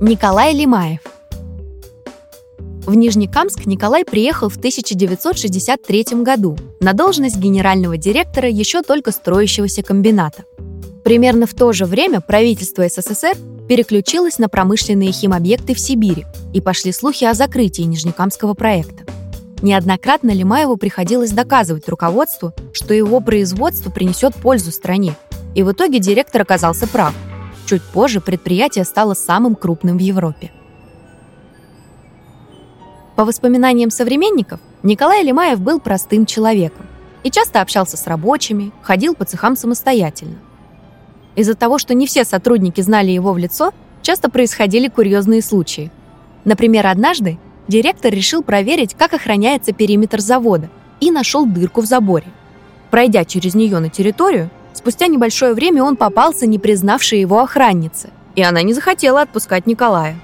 Николай Лимаев В Нижнекамск Николай приехал в 1963 году на должность генерального директора еще только строящегося комбината. Примерно в то же время правительство СССР переключилось на промышленные химобъекты в Сибири, и пошли слухи о закрытии Нижнекамского проекта. Неоднократно Лимаеву приходилось доказывать руководству, что его производство принесет пользу стране, и в итоге директор оказался прав. Чуть позже предприятие стало самым крупным в Европе. По воспоминаниям современников, Николай Лимаев был простым человеком и часто общался с рабочими, ходил по цехам самостоятельно. Из-за того, что не все сотрудники знали его в лицо, часто происходили курьезные случаи. Например, однажды директор решил проверить, как охраняется периметр завода, и нашел дырку в заборе. Пройдя через нее на территорию, спустя небольшое время он попался не признавшей его охраннице, и она не захотела отпускать Николая.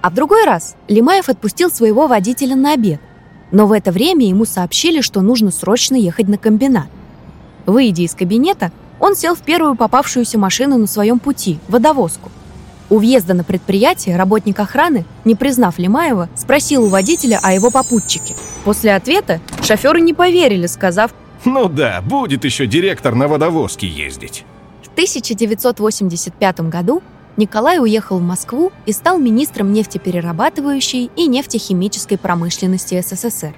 А в другой раз Лимаев отпустил своего водителя на обед, но в это время ему сообщили, что нужно срочно ехать на комбинат. Выйдя из кабинета, он сел в первую попавшуюся машину на своем пути – водовозку. У въезда на предприятие работник охраны, не признав Лимаева, спросил у водителя о его попутчике. После ответа шоферы не поверили, сказав «Ну да, будет еще директор на водовозке ездить». В 1985 году Николай уехал в Москву и стал министром нефтеперерабатывающей и нефтехимической промышленности СССР.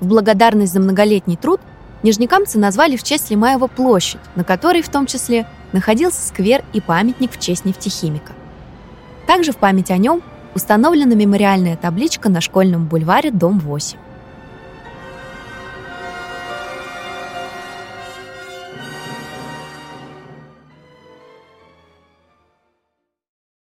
В благодарность за многолетний труд Нижнекамцы назвали в честь Лимаева площадь, на которой в том числе находился сквер и памятник в честь нефтехимика. Также в память о нем установлена мемориальная табличка на школьном бульваре, дом 8.